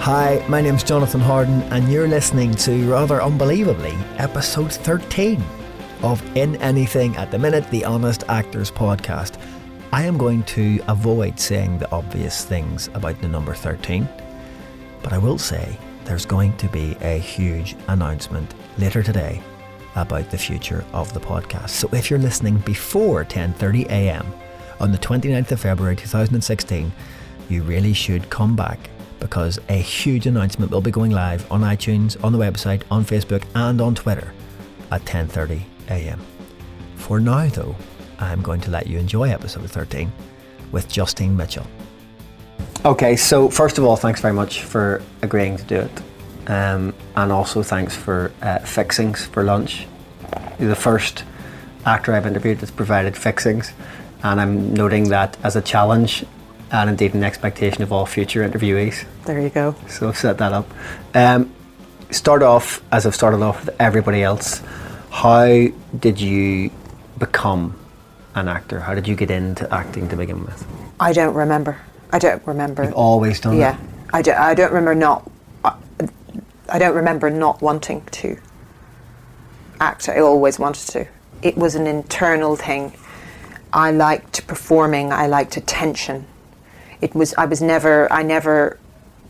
Hi, my name's Jonathan Harden, and you're listening to, rather unbelievably, episode 13 of In Anything at the Minute, the Honest Actors podcast. I am going to avoid saying the obvious things about the number 13, but I will say there's going to be a huge announcement later today about the future of the podcast. So if you're listening before 10:30 a.m. on the 29th of February 2016, you really should come back because a huge announcement will be going live on iTunes, on the website, on Facebook, and on Twitter at 10:30 a.m. For now though, I'm going to let you enjoy episode 13 with Justine Mitchell. Okay, so first of all, thanks very much for agreeing to do it. Um, and also thanks for uh, fixings for lunch. You're the first actor I've interviewed that's provided fixings, and I'm noting that as a challenge and indeed an expectation of all future interviewees. There you go. So set that up. Um, start off as I've started off with everybody else. How did you become an actor? How did you get into acting to begin with? I don't remember. I don't remember. You've always done yeah. that. I don't, I don't remember not. I, I don't remember not wanting to act. I always wanted to. It was an internal thing. I liked performing. I liked attention. It was. I was never. I never.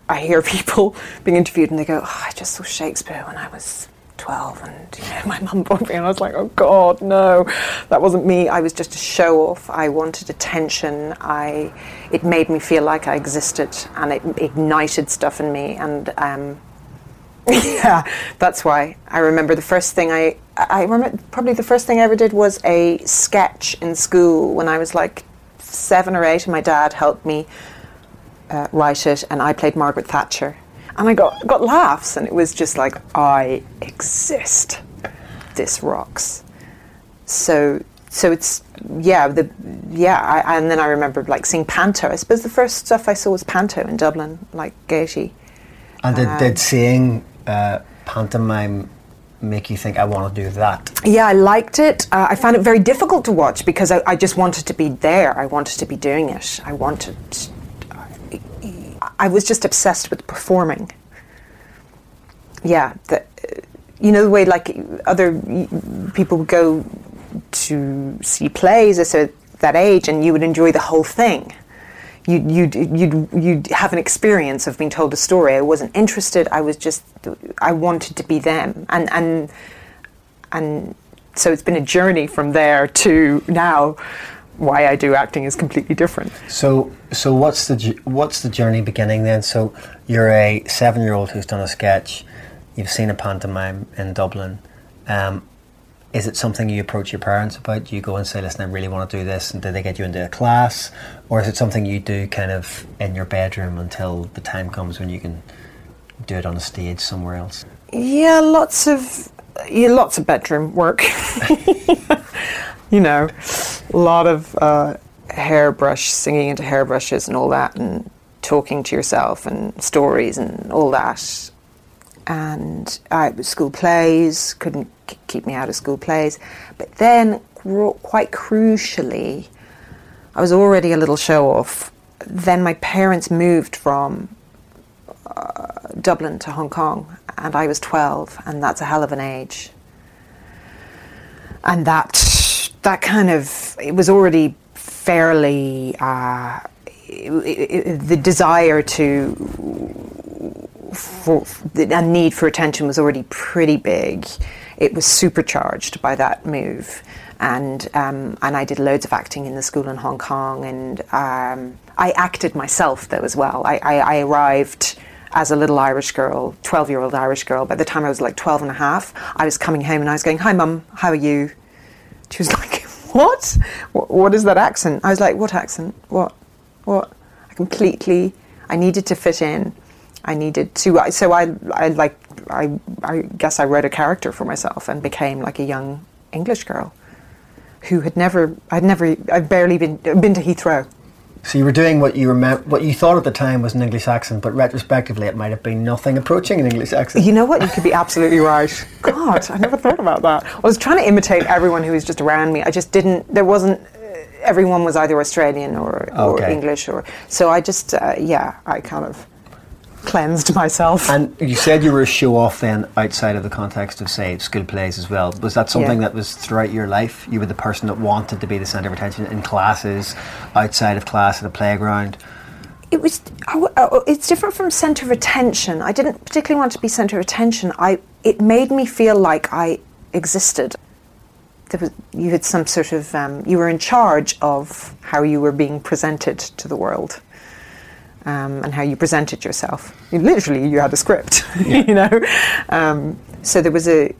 I hear people being interviewed and they go, oh, "I just saw Shakespeare when I was 12 and you know, my mum bought me and I was like oh god no that wasn't me I was just a show off I wanted attention I it made me feel like I existed and it ignited stuff in me and um, yeah that's why I remember the first thing I I remember probably the first thing I ever did was a sketch in school when I was like seven or eight and my dad helped me uh, write it and I played Margaret Thatcher and I got got laughs, and it was just like I exist. This rocks. So so it's yeah the yeah I, and then I remember like seeing Panto. I suppose the first stuff I saw was Panto in Dublin, like Gaiety. And did, Um, did seeing uh, pantomime make you think I want to do that? Yeah, I liked it. Uh, I found it very difficult to watch because I, I just wanted to be there. I wanted to be doing it. I wanted. I was just obsessed with performing. Yeah, the, you know the way like other people would go to see plays at that age, and you would enjoy the whole thing. You'd, you'd, you'd, you'd have an experience of being told a story. I wasn't interested. I was just, I wanted to be them, and and and so it's been a journey from there to now. Why I do acting is completely different. So, so what's the what's the journey beginning then? So, you're a seven year old who's done a sketch. You've seen a pantomime in Dublin. Um, is it something you approach your parents about? Do you go and say, "Listen, I really want to do this," and do they get you into a class, or is it something you do kind of in your bedroom until the time comes when you can do it on a stage somewhere else? Yeah, lots of yeah, lots of bedroom work. you know, a lot of uh, hairbrush singing into hairbrushes and all that, and talking to yourself and stories and all that. And school plays couldn't keep me out of school plays, but then quite crucially, I was already a little show off. Then my parents moved from uh, Dublin to Hong Kong, and I was 12, and that's a hell of an age. And that, that kind of, it was already fairly, uh, it- it- the desire to, for, a need for attention was already pretty big. It was supercharged by that move. And, um, and I did loads of acting in the school in Hong Kong, and um, I acted myself though as well. I, I, I arrived as a little Irish girl, 12 year old Irish girl. By the time I was like 12 and a half, I was coming home and I was going, Hi, mum, how are you? She was like, What? Wh- What is that accent? I was like, What accent? What? What? I completely, I needed to fit in. I needed to, so I, I like, I, I guess I wrote a character for myself and became like a young English girl who had never, I'd never, I'd barely been, been to Heathrow. So you were doing what you remem- what you thought at the time was an English accent, but retrospectively it might have been nothing approaching an English accent. You know what? You could be absolutely right. God, I never thought about that. I was trying to imitate everyone who was just around me. I just didn't. There wasn't. Uh, everyone was either Australian or, or Okay. English, or so I just uh, yeah. I kind of cleansed myself. And you said you were a show off then outside of the context of, say, school plays as well. Was that something Yeah. that was throughout your life? You were the person that wanted to be the centre of attention in classes, outside of class, at the playground? it was it's different from center of attention i didn't particularly want to be center of attention i it made me feel like i existed there was you had some sort of um, you were in charge of how you were being presented to the world um, and how you presented yourself You- literally you had a script you know um, so there was a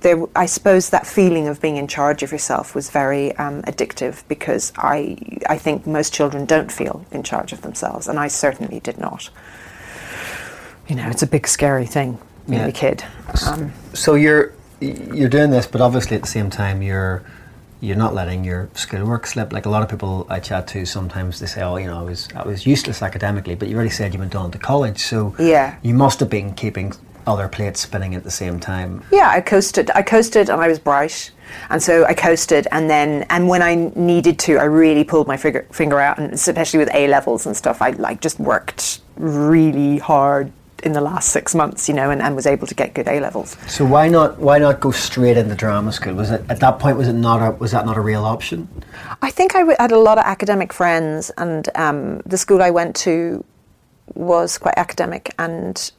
there, I suppose that feeling of being in charge of yourself was very um, addictive because I, I think most children don't feel in charge of themselves, and I certainly did not. You know, it's a big scary thing being Yeah. a kid. Um, So you're you're doing this, but obviously at the same time you're you're not letting your schoolwork slip. Like a lot of people I chat to, sometimes they say, "Oh, you know, I was I was useless academically," but you already said you went on to college, so Yeah. you must have been keeping other plates spinning at the same time. yeah, I coasted. I coasted, and I was bright, and so I coasted. And then, and when I needed to, I really pulled my finger, finger out, and especially with A levels and stuff, I like just worked really hard in the last six months, you know, and, and was able to get good A levels. So why not why not go straight into drama school? Was it at that point was it not a was that not a real option? I think I w- had a lot of academic friends, and um, the school I went to was quite academic, and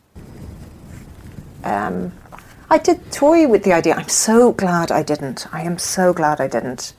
um, I did toy with the idea. I'm so glad I didn't. I am so glad I didn't.